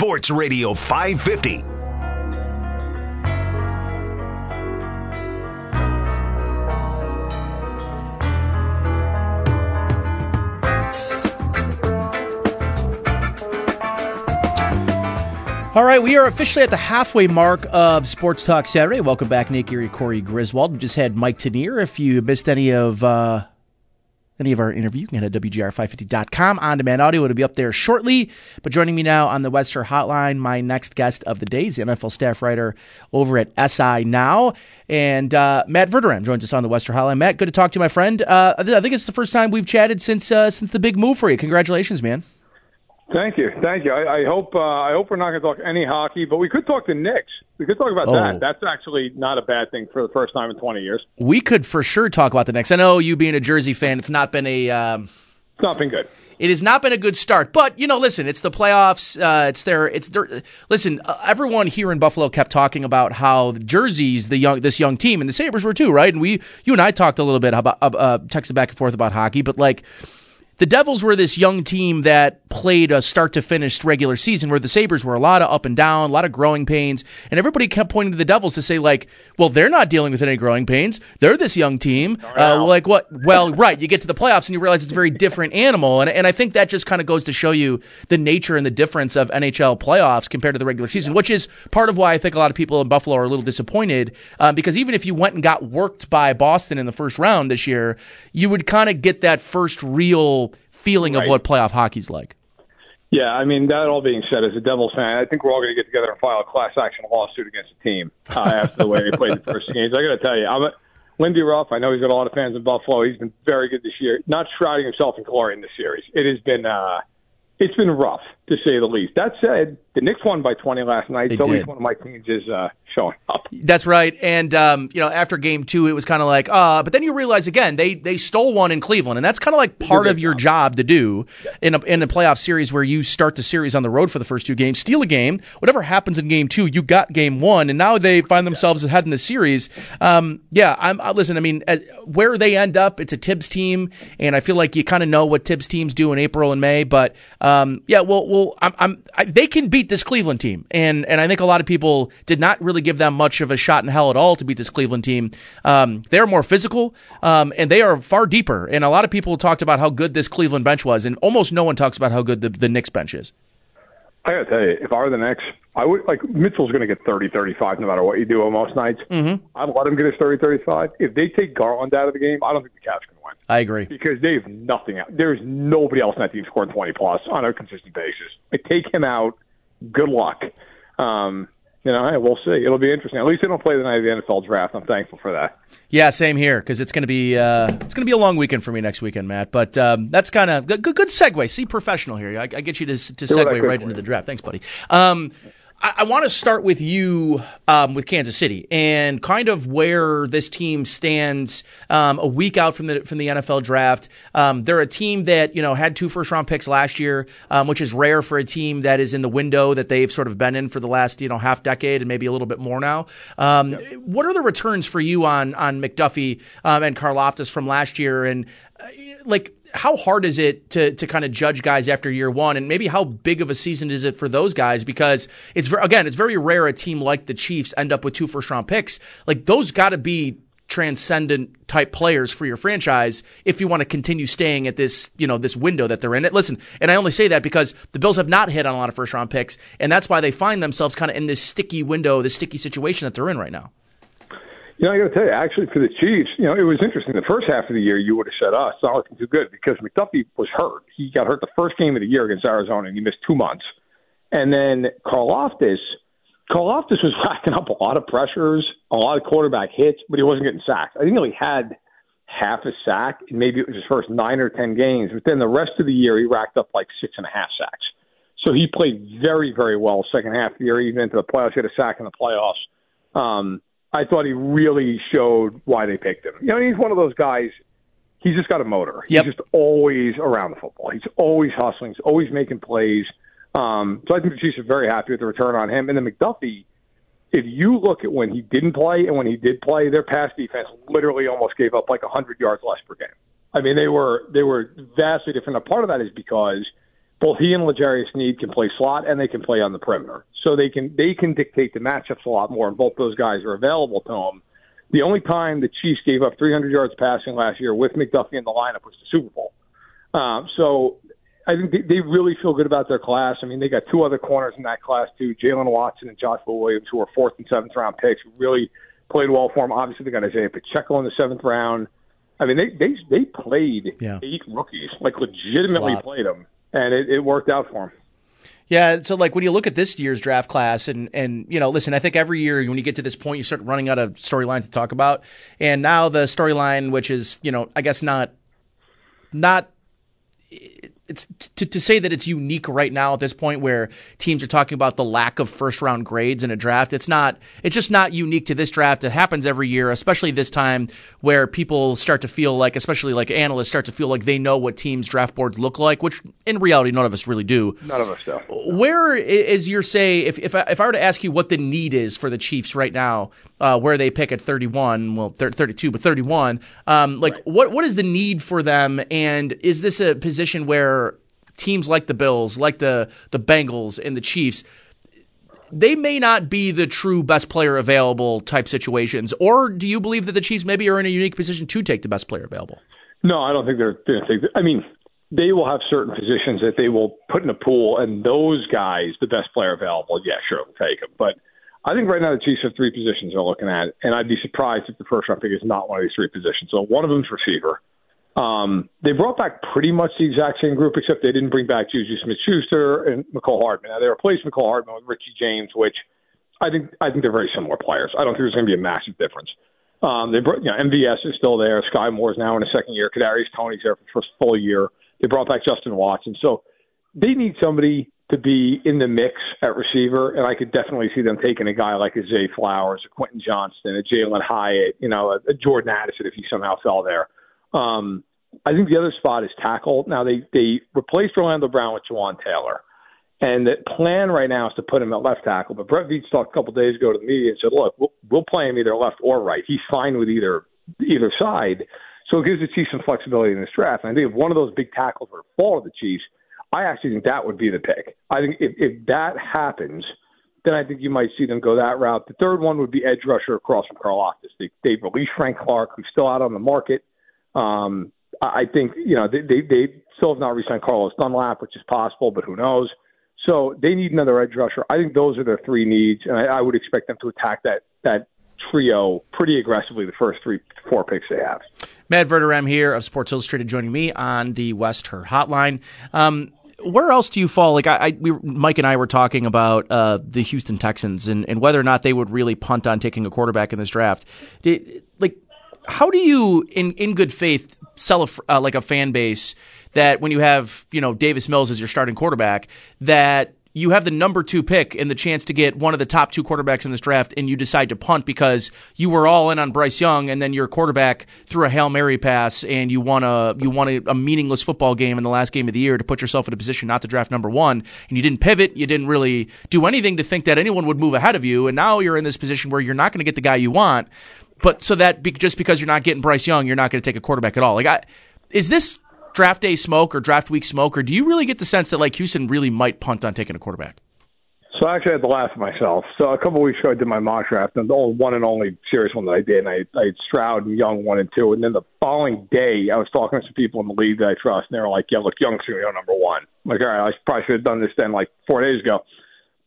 Sports Radio 550. All right, we are officially at the halfway mark of Sports Talk Saturday. Welcome back, Nick Erie, Corey Griswold. We just had Mike Tanier. If you missed any of uh, any of our interview, you can head to WGR550.com. On demand audio, it'll be up there shortly. But joining me now on the Webster Hotline, my next guest of the day is the NFL staff writer over at SI Now. And uh, Matt Verderame joins us on the Webster Hotline. Matt, good to talk to you, my friend. Uh, I think it's the first time we've chatted since uh, since the big move for you. Congratulations, man. Thank you, thank you. I, I hope uh, I hope we're not going to talk any hockey, but we could talk the Knicks. We could talk about Oh. that. That's actually not a bad thing for the first time in 20 years. We could for sure talk about the Knicks. I know you being a Jersey fan, it's not been a. Um, It's not been good. it has not been a good start. But you know, listen, it's the playoffs. Uh, it's their. It's their. Listen, uh, everyone here in Buffalo kept talking about how the Jersey's the young this young team, and the Sabres were too, right? And we, you and I talked a little bit about uh, uh, texted back and forth about hockey, but like. The Devils were this young team that played a start to finish regular season, where the Sabres were a lot of up and down, a lot of growing pains, and everybody kept pointing to the Devils to say, like, well, they're not dealing with any growing pains. They're this young team. Uh, like, what? Well, right. You get to the playoffs and you realize it's a very different animal. And, and I think that just kind of goes to show you the nature and the difference of NHL playoffs compared to the regular season, which is part of why I think a lot of people in Buffalo are a little disappointed. Um, because even if you went and got worked by Boston in the first round this year, you would kind of get that first real feeling of what playoff hockey's like. Yeah, I mean, that all being said, as a Devils fan, I think we're all going to get together and file a class action lawsuit against the team uh, after the way they played the first games. I got to tell you, I'm a, Lindy Ruff. I know he's got a lot of fans in Buffalo. He's been very good this year. Not shrouding himself in glory in this series. It has been, uh, it's been rough to say the least. That said, the Knicks won by 20 last night. They so did. one of my teams is uh, showing up. That's right. And um, you know, after game two, it was kind of like, uh, but then you realize again, they they stole one in Cleveland, and that's kind of like part of your job to do in a in a playoff series where you start the series on the road for the first two games, steal a game. Whatever happens in game two, you got game one, and now they find themselves ahead in the series. Um, yeah, I'm uh, listen. I mean, uh, where they end up, it's a Thibs team, and I feel like you kind of know what Thibs teams do in April and May. But um, yeah, well, well, I'm, I'm I, they can beat this Cleveland team, and and I think a lot of people did not really give them much of a shot in hell at all to beat this Cleveland team. Um, they're more physical, um, and they are far deeper. And a lot of people talked about how good this Cleveland bench was, and almost no one talks about how good the, the Knicks bench is. I gotta tell you, if I were the Knicks, I would like Mitchell's going to get 30, 35 no matter what you do on most nights. Mm-hmm. I'd let him get his 30, 35. If they take Garland out of the game, I don't think the Cavs can win I agree. because they have nothing out. There's nobody else in that team scoring 20 plus on a consistent basis. Like, take him out. Good luck. Um, you know, hey, we'll see. It'll be interesting. At least they don't play the night of the NFL draft. I'm thankful for that. Yeah, same here because it's going to be uh, it's going to be a long weekend for me next weekend, Matt. But um, that's kind of good, good. Segue. See, professional here. I, I get you to to segue right into the draft. Thanks, buddy. Um, I, I want to start with you um, with Kansas City and kind of where this team stands um, a week out from the from the NFL draft. Um, they're a team that you know had two first round picks last year, um, which is rare for a team that is in the window that they've sort of been in for the last you know half decade and maybe a little bit more now. Um, What are the returns for you on on McDuffie um, and Karlaftis from last year and uh, like? How hard is it to to kind of judge guys after year one, and maybe how big of a season is it for those guys? Because it's again, it's very rare a team like the Chiefs end up with two first round picks. Like those got to be transcendent type players for your franchise if you want to continue staying at this you know this window that they're in. It listen, and I only say that because the Bills have not hit on a lot of first round picks, and that's why they find themselves kind of in this sticky window, this sticky situation that they're in right now. You know, I got to tell you, actually, for the Chiefs, you know, it was interesting. The first half of the year, you would have said, "Oh, it's not looking too good," because McDuffie was hurt. He got hurt the first game of the year against Arizona, and he missed two months. And then Karlaftis, Karlaftis was racking up a lot of pressures, a lot of quarterback hits, but he wasn't getting sacked. I think he only had half a sack, and maybe it was his first nine or ten games. But then the rest of the year, he racked up like six and a half sacks. So he played very, very well second half of the year, even into the playoffs. He had a sack in the playoffs. Um, I thought he really showed why they picked him. You know, he's one of those guys. He's just got a motor. Yep. He's just always around the football. He's always hustling. He's always making plays. Um, so I think the Chiefs are very happy with the return on him. And then McDuffie, if you look at when he didn't play and when he did play, their pass defense literally almost gave up like 100 yards less per game. I mean, they were they were vastly different. A part of that is because both he and L'Jarius Sneed can play slot and they can play on the perimeter. So they can they can dictate the matchups a lot more, and both those guys are available to him. The only time the Chiefs gave up 300 yards passing last year with McDuffie in the lineup was the Super Bowl. Um, so I think they, they really feel good about their class. I mean, they got two other corners in that class too, Jaylen Watson and Joshua Williams, who are fourth and seventh round picks, who really played well for them. Obviously, they got Isaiah Pacheco in the seventh round. I mean, they they they played yeah. eight rookies, like legitimately played them, and it, it worked out for him. Yeah, so like when you look at this year's draft class, and and you know, listen, I think every year when you get to this point, you start running out of storylines to talk about, and now the storyline, which is you know, I guess not, not it's to, to say that it's unique right now at this point where teams are talking about the lack of first round grades in a draft. It's not, it's just not unique to this draft. It happens every year, especially this time where people start to feel like, especially like analysts start to feel like they know what teams draft boards look like, which in reality, none of us really do. None of us do. Where is your say, if, if I, if I were to ask you what the need is for the Chiefs right now, uh, where they pick at 31, well, 32, but 31, um, like right. what, what is the need for them? And is this a position where teams like the Bills, like the the Bengals and the Chiefs, they may not be the true best player available type situations. Or do you believe that the Chiefs maybe are in a unique position to take the best player available? No, I don't think they're going to take. I mean, they will have certain positions that they will put in a pool, and those guys, the best player available, yeah, sure, they'll take them. But I think right now the Chiefs have three positions they're looking at, and I'd be surprised if the first round pick is not one of these three positions. So one of them's receiver. Um, they brought back pretty much the exact same group, except they didn't bring back Juju Smith-Schuster and Mecole Hardman. Now they replaced Mecole Hardman with Richie James, which I think I think they're very similar players. I don't think there's going to be a massive difference. Um, they brought, you know, MVS is still there. Sky Moore is now in his second year. Kadarius Toney's there for the first full year. They brought back Justin Watson, so they need somebody to be in the mix at receiver, and I could definitely see them taking a guy like a Zay Flowers, a Quentin Johnston, a Jalin Hyatt, you know, a, a Jordan Addison if he somehow fell there. Um, I think the other spot is tackle. Now they they replaced Orlando Brown with Jawaan Taylor, and the plan right now is to put him at left tackle. But Brett Veach talked a couple days ago to the media and said, "Look, we'll, we'll play him either left or right. He's fine with either either side." So it gives the Chiefs some flexibility in this draft. And I think if one of those big tackles were to fall to the Chiefs, I actually think that would be the pick. I think if, if that happens, then I think you might see them go that route. The third one would be edge rusher across from Karlaftis. They, they've released Frank Clark, who's still out on the market. Um, I think you know they they, they still have not re-signed Carlos Dunlap, which is possible, but who knows? So they need another edge rusher. I think those are their three needs, and I, I would expect them to attack that that trio pretty aggressively the first three four picks they have. Matt Verderame here of Sports Illustrated joining me on the Webster Hotline. Um, where else do you fall? Like I, I we, Mike and I were talking about uh, the Houston Texans and, and whether or not they would really punt on taking a quarterback in this draft. Did, like how do you, in in good faith, sell a, uh, like a fan base that when you have you know Davis Mills as your starting quarterback, that you have the number two pick and the chance to get one of the top two quarterbacks in this draft, and you decide to punt because you were all in on Bryce Young, and then your quarterback threw a hail mary pass, and you won a you won a, a, meaningless football game in the last game of the year to put yourself in a position not to draft number one, and you didn't pivot, you didn't really do anything to think that anyone would move ahead of you, and now you're in this position where you're not going to get the guy you want. But so that be, just because you're not getting Bryce Young, you're not going to take a quarterback at all. Like, I, is this draft day smoke or draft week smoke, or do you really get the sense that like Houston really might punt on taking a quarterback? So I actually had to laugh at myself. So a couple of weeks ago, I did my mock draft, and the only one and only serious one that I did, and I, I had Stroud and Young one and two, and then the following day, I was talking to some people in the league that I trust, and they were like, "Yeah, look, Young's going to go number one." I'm like, all right, I probably should have done this then, like four days ago.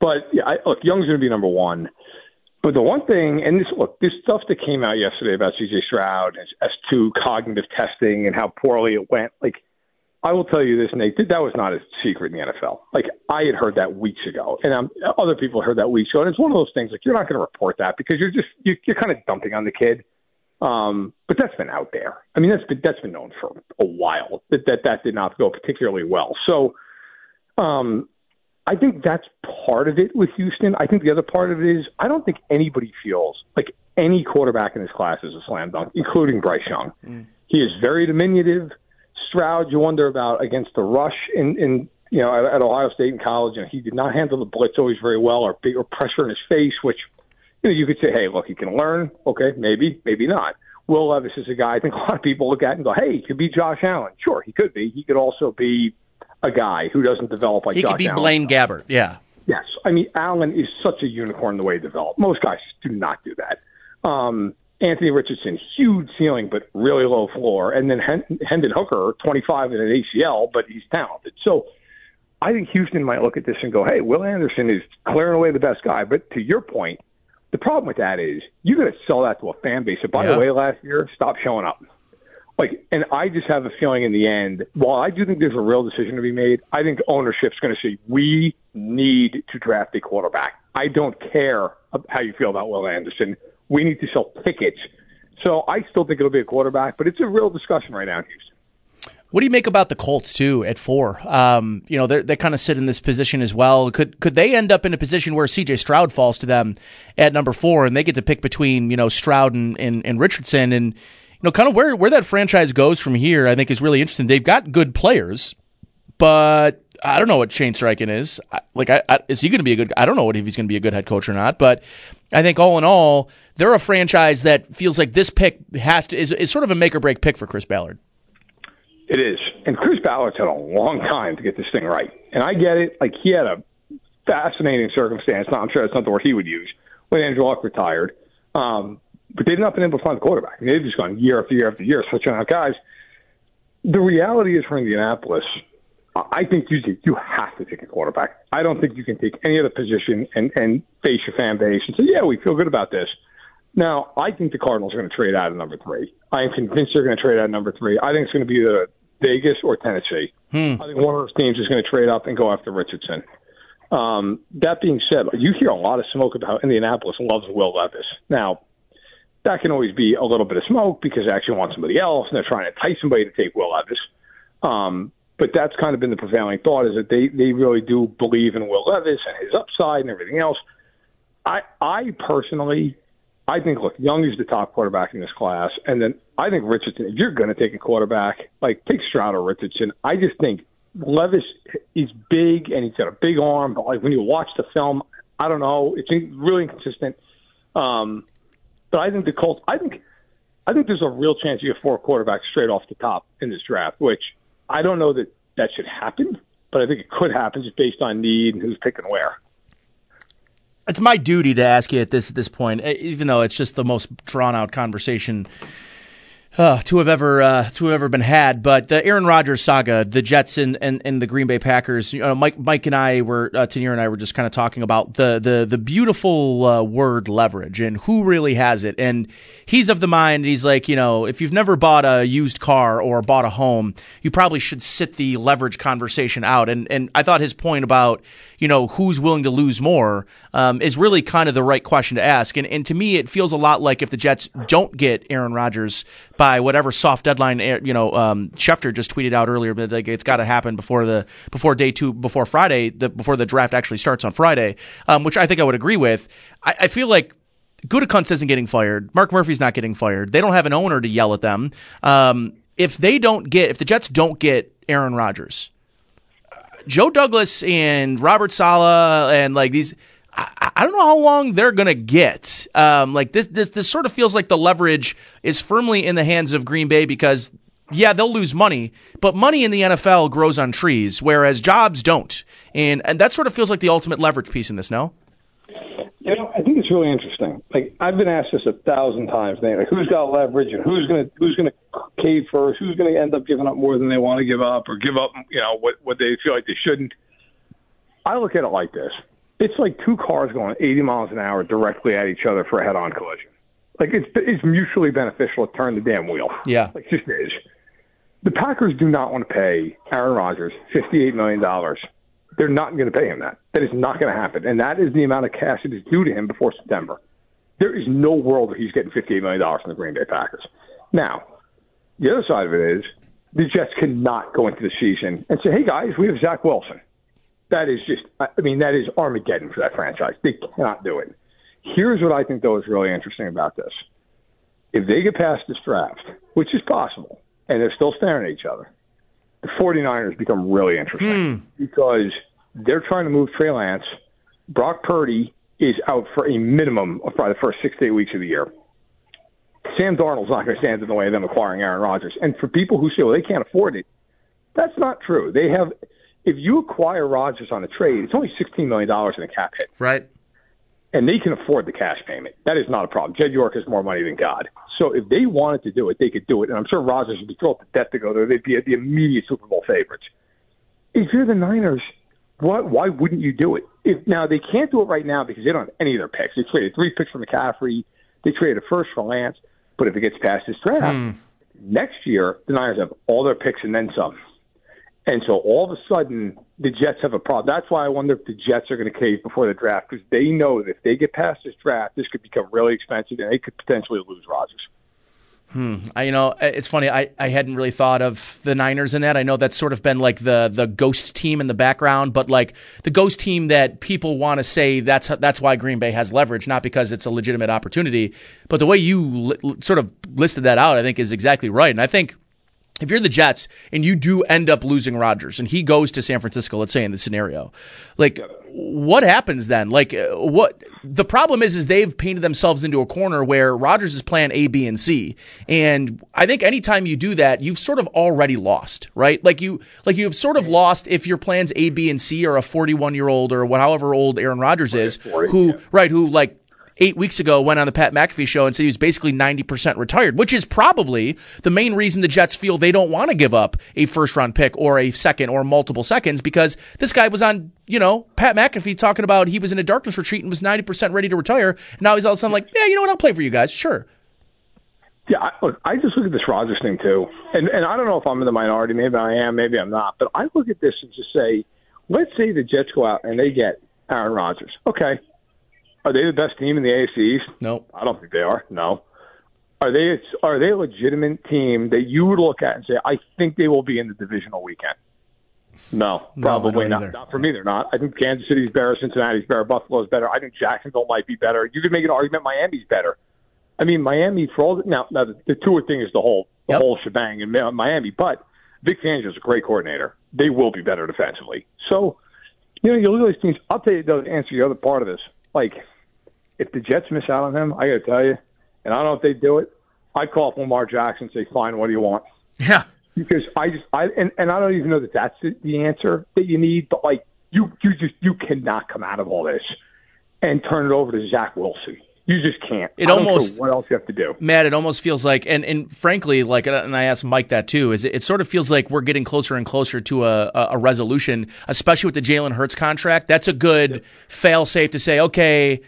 But yeah, I, look, Young's going to be number one. But the one thing, and this look, this stuff that came out yesterday about CJ Stroud and S2 cognitive testing and how poorly it went, like I will tell you this, Nate, that was not a secret in the NFL. Like I had heard that weeks ago, and um, other people heard that weeks ago. And it's one of those things like you're not going to report that because you're just you're, you're kind of dumping on the kid. Um, but that's been out there. I mean, that's been that's been known for a while that that that did not go particularly well. So, um, I think that's part of it with Houston. I think the other part of it is I don't think anybody feels like any quarterback in this class is a slam dunk, including Bryce Young. Mm. He is very diminutive. Stroud, you wonder about against the rush in, in you know at, at Ohio State in college, and he did not handle the blitz always very well, or bigger pressure in his face, which you know you could say, hey, look, he can learn. Okay, maybe, maybe not. Will Levis is a guy I think a lot of people look at and go, hey, he could be Josh Allen. Sure, he could be. He could also be a guy who doesn't develop like he Josh could be Allen. Blaine Gabbert. Yeah. Yes, I mean Allen is such a unicorn the way he developed. Most guys do not do that. Um, Anthony Richardson, huge ceiling but really low floor, and then Hen- Hendon Hooker, 25 and an ACL, but he's talented. So I think Houston might look at this and go, "Hey, Will Anderson is clearing away the best guy." But to your point, the problem with that is you got to sell that to a fan base. And by Yeah. the way, last year, stop showing up. Like, and I just have a feeling in the end, while I do think there's a real decision to be made, I think ownership's going to say we need to draft a quarterback. I don't care how you feel about Will Anderson. We need to sell tickets. So I still think it'll be a quarterback, but it's a real discussion right now in Houston. What do you make about the Colts too at four? Um, you know, they kind of sit in this position as well. Could could they end up in a position where C.J. Stroud falls to them at number four, and they get to pick between you know Stroud and, and, and Richardson, and know, kind of where where that franchise goes from here? I think is really interesting. They've got good players, but I don't know what Shane Steichen is. I, like, I, I, is he going to be a good? I don't know if he's going to be a good head coach or not. But I think all in all, they're a franchise that feels like this pick has to is, is sort of a make or break pick for Chris Ballard. It is. And Chris Ballard's had a long time to get this thing right. And I get it. Like, he had a fascinating circumstance. Now, I'm sure that's not the word he would use when Andrew Luck retired. Um, but they've not been able to find a quarterback. I mean, they've just gone year after year after year switching out guys. The reality is for Indianapolis, I think you you have to take a quarterback. I don't think you can take any other position and and face your fan base and say, yeah, we feel good about this. Now, I think the Cardinals are going to trade out of number three. I am convinced they're going to trade out of number three. I think it's going to be either Vegas or Tennessee. Hmm. I think one of those teams is going to trade up and go after Richardson. Um, that being said, you hear a lot of smoke about Indianapolis loves Will Levis. Now, that can always be a little bit of smoke because they actually want somebody else and they're trying to entice somebody to take Will Levis. Um, but that's kind of been the prevailing thought is that they, they really do believe in Will Levis and his upside and everything else. I I personally I think look, Young is the top quarterback in this class, and then I think Richardson. If you're going to take a quarterback, like take Stroud or Richardson, I just think Levis is big and he's got a big arm, but like when you watch the film, I don't know, it's really inconsistent. Um, but I think the Colts. I think I think there's a real chance you get four quarterbacks straight off the top in this draft, which I don't know that that should happen, but I think it could happen just based on need and who's picking where. It's my duty to ask you at this at this point, even though it's just the most drawn out conversation uh, to have ever uh, to have ever been had. But the Aaron Rodgers saga, the Jets and, and, and the Green Bay Packers. You know, Mike Mike and I were uh, and I were just kind of talking about the the the beautiful uh, word leverage and who really has it. And he's of the mind. He's like, you know, if you've never bought a used car or bought a home, you probably should sit the leverage conversation out. And and I thought his point about you know who's willing to lose more um, is really kind of the right question to ask. And and to me, it feels a lot like if the Jets don't get Aaron Rodgers by whatever soft deadline, you know, um, Schefter just tweeted out earlier, but like it's got to happen before the before day two, before Friday, the, before the draft actually starts on Friday, um, which I think I would agree with. I, I feel like Gutekunst isn't getting fired. Mark Murphy's not getting fired. They don't have an owner to yell at them. Um, if they don't get, if the Jets don't get Aaron Rodgers, Joe Douglas and Robert Saleh and like these. I, I don't know how long they're gonna get. Um, like this, this, this sort of feels like the leverage is firmly in the hands of Green Bay because, yeah, they'll lose money, but money in the NFL grows on trees, whereas jobs don't, and and that sort of feels like the ultimate leverage piece in this. No. You know, I think it's really interesting. Like I've been asked this a thousand times, Nate. Like, who's got leverage and who's gonna who's gonna cave first? Who's gonna end up giving up more than they want to give up, or give up, you know, what what they feel like they shouldn't? I look at it like this: it's like two cars going 80 miles an hour directly at each other for a head-on collision. Like it's it's mutually beneficial to turn the damn wheel. Yeah, like it just is. The Packers do not want to pay Aaron Rodgers 58 million dollars they're not going to pay him that. That is not going to happen. And that is the amount of cash that is due to him before September. There is no world that he's getting $58 million from the Green Bay Packers. Now, the other side of it is the Jets cannot go into the season and say, hey, guys, we have Zach Wilson. That is just, I mean, that is Armageddon for that franchise. They cannot do it. Here's what I think, though, is really interesting about this. If they get past this draft, which is possible, and they're still staring at each other, the 49ers become really interesting Hmm. because they're trying to move Trey Lance. Brock Purdy is out for a minimum of probably the first six to eight weeks of the year. Sam Darnold's not going to stand in the way of them acquiring Aaron Rodgers. And for people who say, well, they can't afford it, that's not true. They have if you acquire Rodgers on a trade, it's only $16 million in a cap hit. Right. And they can afford the cash payment. That is not a problem. Jed York has more money than God. So if they wanted to do it, they could do it. And I'm sure Rodgers would be thrilled to death to go there. They'd be the immediate Super Bowl favorites. If you're the Niners, what, why wouldn't you do it? If Now, they can't do it right now because they don't have any of their picks. They traded three picks for McCaffrey. They traded a first for Lance. But if it gets past this draft, hmm. next year, the Niners have all their picks and then some. And so all of a sudden, the Jets have a problem. That's why I wonder if the Jets are going to cave before the draft because they know that if they get past this draft, this could become really expensive and they could potentially lose Rodgers. Hmm. I, you know, it's funny. I, I hadn't really thought of the Niners in that. I know that's sort of been like the the ghost team in the background, but like the ghost team that people want to say that's that's why Green Bay has leverage, not because it's a legitimate opportunity, but the way you li- sort of listed that out, I think is exactly right. And I think if you're the Jets and you do end up losing Rodgers and he goes to San Francisco, let's say in the scenario, like what happens then? Like uh, what the problem is is they've painted themselves into a corner where Rodgers is plan A, B, and C. And I think anytime you do that, you've sort of already lost, right? Like you like you've sort of lost if your plans A, B, and C are a 41 year old or however old Aaron Rodgers is, who right, who like eight weeks ago went on the Pat McAfee show and said he was basically 90% retired, which is probably the main reason the Jets feel they don't want to give up a first round pick or a second or multiple seconds because this guy was on, you know, Pat McAfee talking about he was in a darkness retreat and was 90% ready to retire. And now he's all of a sudden like, yeah, you know what? I'll play for you guys. Sure. Yeah, I, look, I just look at this Rodgers thing too, and and I don't know if I'm in the minority. Maybe I am, maybe I'm not. But I look at this and just say, let's say the Jets go out and they get Aaron Rodgers. Okay, are they the best team in the AFC East? No, I don't think they are. No. Are they are they a legitimate team that you would look at and say, I think they will be in the divisional weekend? No, probably no, not. Not for me, they're not. I think Kansas City's better, Cincinnati's better, Buffalo's better. I think Jacksonville might be better. You could make an argument Miami's better. I mean, Miami for all the, now. Now the, the Tua thing is the whole the yep. whole shebang in Miami, but Vic Fangio's a great coordinator. They will be better defensively. So, you know, you look at these teams. I'll tell you to answer the other part of this. Like, if the Jets miss out on him, I got to tell you, and I don't know if they do it, I'd call up Lamar Jackson and say, "Fine, what do you want?" Yeah, because I just I and, and I don't even know that that's the, the answer that you need, but like you you just you cannot come out of all this and turn it over to Zach Wilson. You just can't. It almost what else you have to do, Matt. It almost feels like, and and frankly, like, and I asked Mike that too. Is it, it sort of feels like we're getting closer and closer to a a, resolution, especially with the Jalen Hurts contract. That's a good fail safe to say, okay,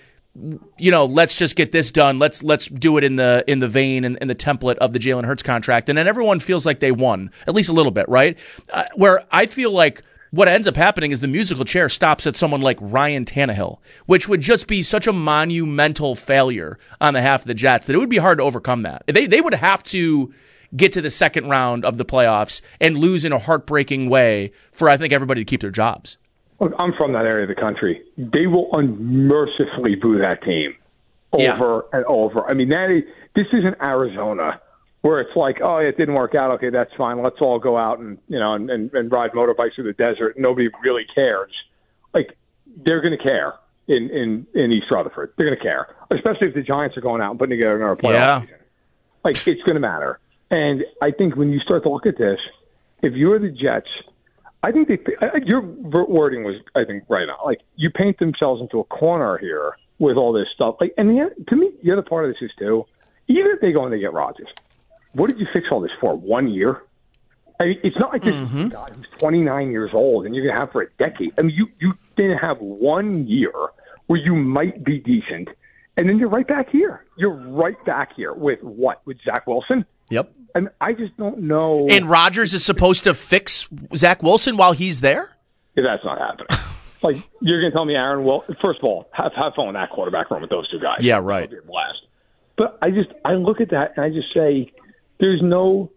you know, let's just get this done. Let's let's do it in the in the vein and in, the template of the Jalen Hurts contract, and then everyone feels like they won at least a little bit, right? Uh, where I feel like what ends up happening is the musical chair stops at someone like Ryan Tannehill, which would just be such a monumental failure on the half of the Jets that it would be hard to overcome that. They they would have to get to the second round of the playoffs and lose in a heartbreaking way for I think everybody to keep their jobs. Look, I'm from that area of the country. They will unmercifully boo that team over yeah. and over. I mean, that is, this isn't Arizona where it's like, oh, it didn't work out. Okay, that's fine. Let's all go out and you know and, and, and ride motorbikes through the desert. Nobody really cares. Like they're going to care in in in East Rutherford. They're going to care, especially if the Giants are going out and putting together another playoff yeah. season. Like it's going to matter. And I think when you start to look at this, if you're the Jets I think they, your wording was, I think, right on. Like you paint themselves into a corner here with all this stuff. Like, and the, to me, the other part of this is too. Even if they go and they get Rodgers, what did you fix all this for? One year? I mean, it's not like this mm-hmm. guy who's 29 years old and you're going to have for a decade. I mean, you you didn't have one year where you might be decent, and then you're right back here. You're right back here with what? With Zach Wilson? Yep. I, mean, I just don't know. And Rodgers is supposed to fix Zach Wilson while he's there. Yeah, that's not happening. like you're going to tell me, Aaron? Well, first of all, have have fun with that quarterback room with those two guys. Yeah, right. blast. But I just I look at that and I just say, there's no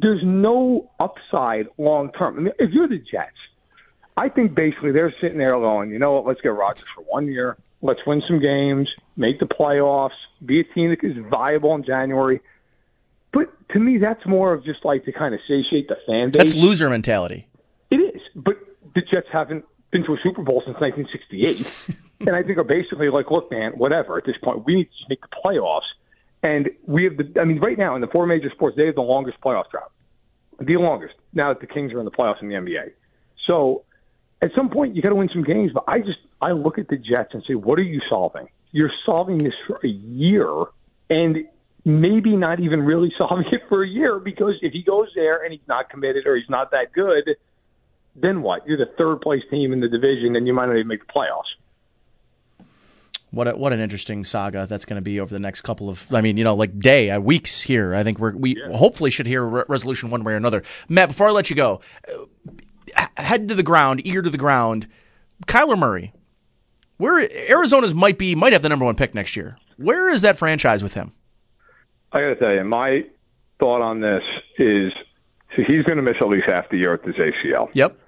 there's no upside long term. I mean, if you're the Jets, I think basically they're sitting there going, you know what? Let's get Rodgers for one year. Let's win some games, make the playoffs, be a team that is viable in January but to me, that's more of just like to kind of satiate the fan base. That's loser mentality. It is, but the Jets haven't been to a Super Bowl since 1968, and I think are basically like, look, man, whatever. At this point, we need to make the playoffs, and we have the. I mean, right now in the four major sports, they have the longest playoff drought, the longest. Now that the Kings are in the playoffs in the NBA, so at some point you got to win some games. But I just I look at the Jets and say, what are you solving? You're solving this for a year, and maybe not even really solving it for a year because if he goes there and he's not committed or he's not that good, then what? You're the third place team in the division, and you might not even make the playoffs. What a, what an interesting saga that's going to be over the next couple of I mean you know like day uh, weeks here I think we're we yeah. hopefully should hear a re- resolution one way or another Matt before I let you go uh, head to the ground ear to the ground Kyler Murray where Arizona's might be might have the number one pick next year where is that franchise with him I got to tell you my thought on this is he's going to miss at least half the year with his ACL yep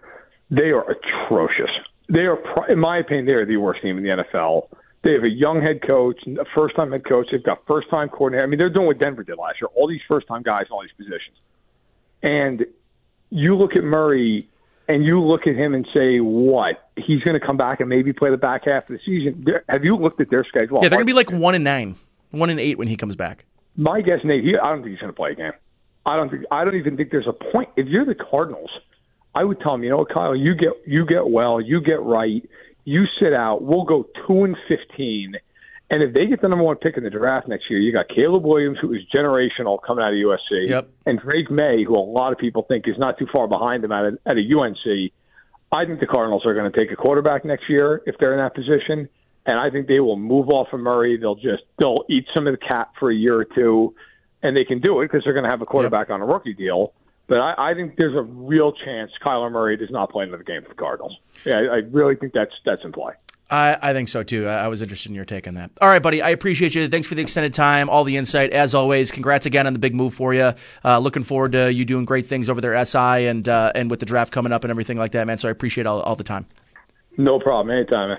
they are atrocious they are in my opinion they are the worst team in the NFL they have a young head coach, a first time head coach. They've got first time coordinator. I mean, they're doing what Denver did last year. All these first time guys, in all these positions. And you look at Murray and you look at him and say, what? He's going to come back and maybe play the back half of the season. Have you looked at their schedule? Yeah, they're going to be like one and nine, one and eight when he comes back. My guess, Nate, he, I don't think he's going to play a game. I don't think. I don't even think there's a point. If you're the Cardinals, I would tell him, you know, Kyle, you get you get well, you get right you sit out, we'll go two and fifteen. And if they get the number one pick in the draft next year, you got Caleb Williams, who is generational coming out of USC, yep. and Drake Maye, who a lot of people think is not too far behind them at a, at a UNC. I think the Cardinals are going to take a quarterback next year if they're in that position, and I think they will move off of Murray. They'll just they'll eat some of the cap for a year or two, and they can do it because they're going to have a quarterback yep. on a rookie deal. But I, I think there's a real chance Kyler Murray does not play another game for the Cardinals. Yeah, I, I really think that's that's in play. I, I think so too. I, I was interested in your take on that. All right, buddy. I appreciate you. Thanks for the extended time, all the insight. As always, congrats again on the big move for you. Uh, looking forward to you doing great things over there, SI, and uh, and with the draft coming up and everything like that, man. So I appreciate all, all the time. No problem. Anytime, man.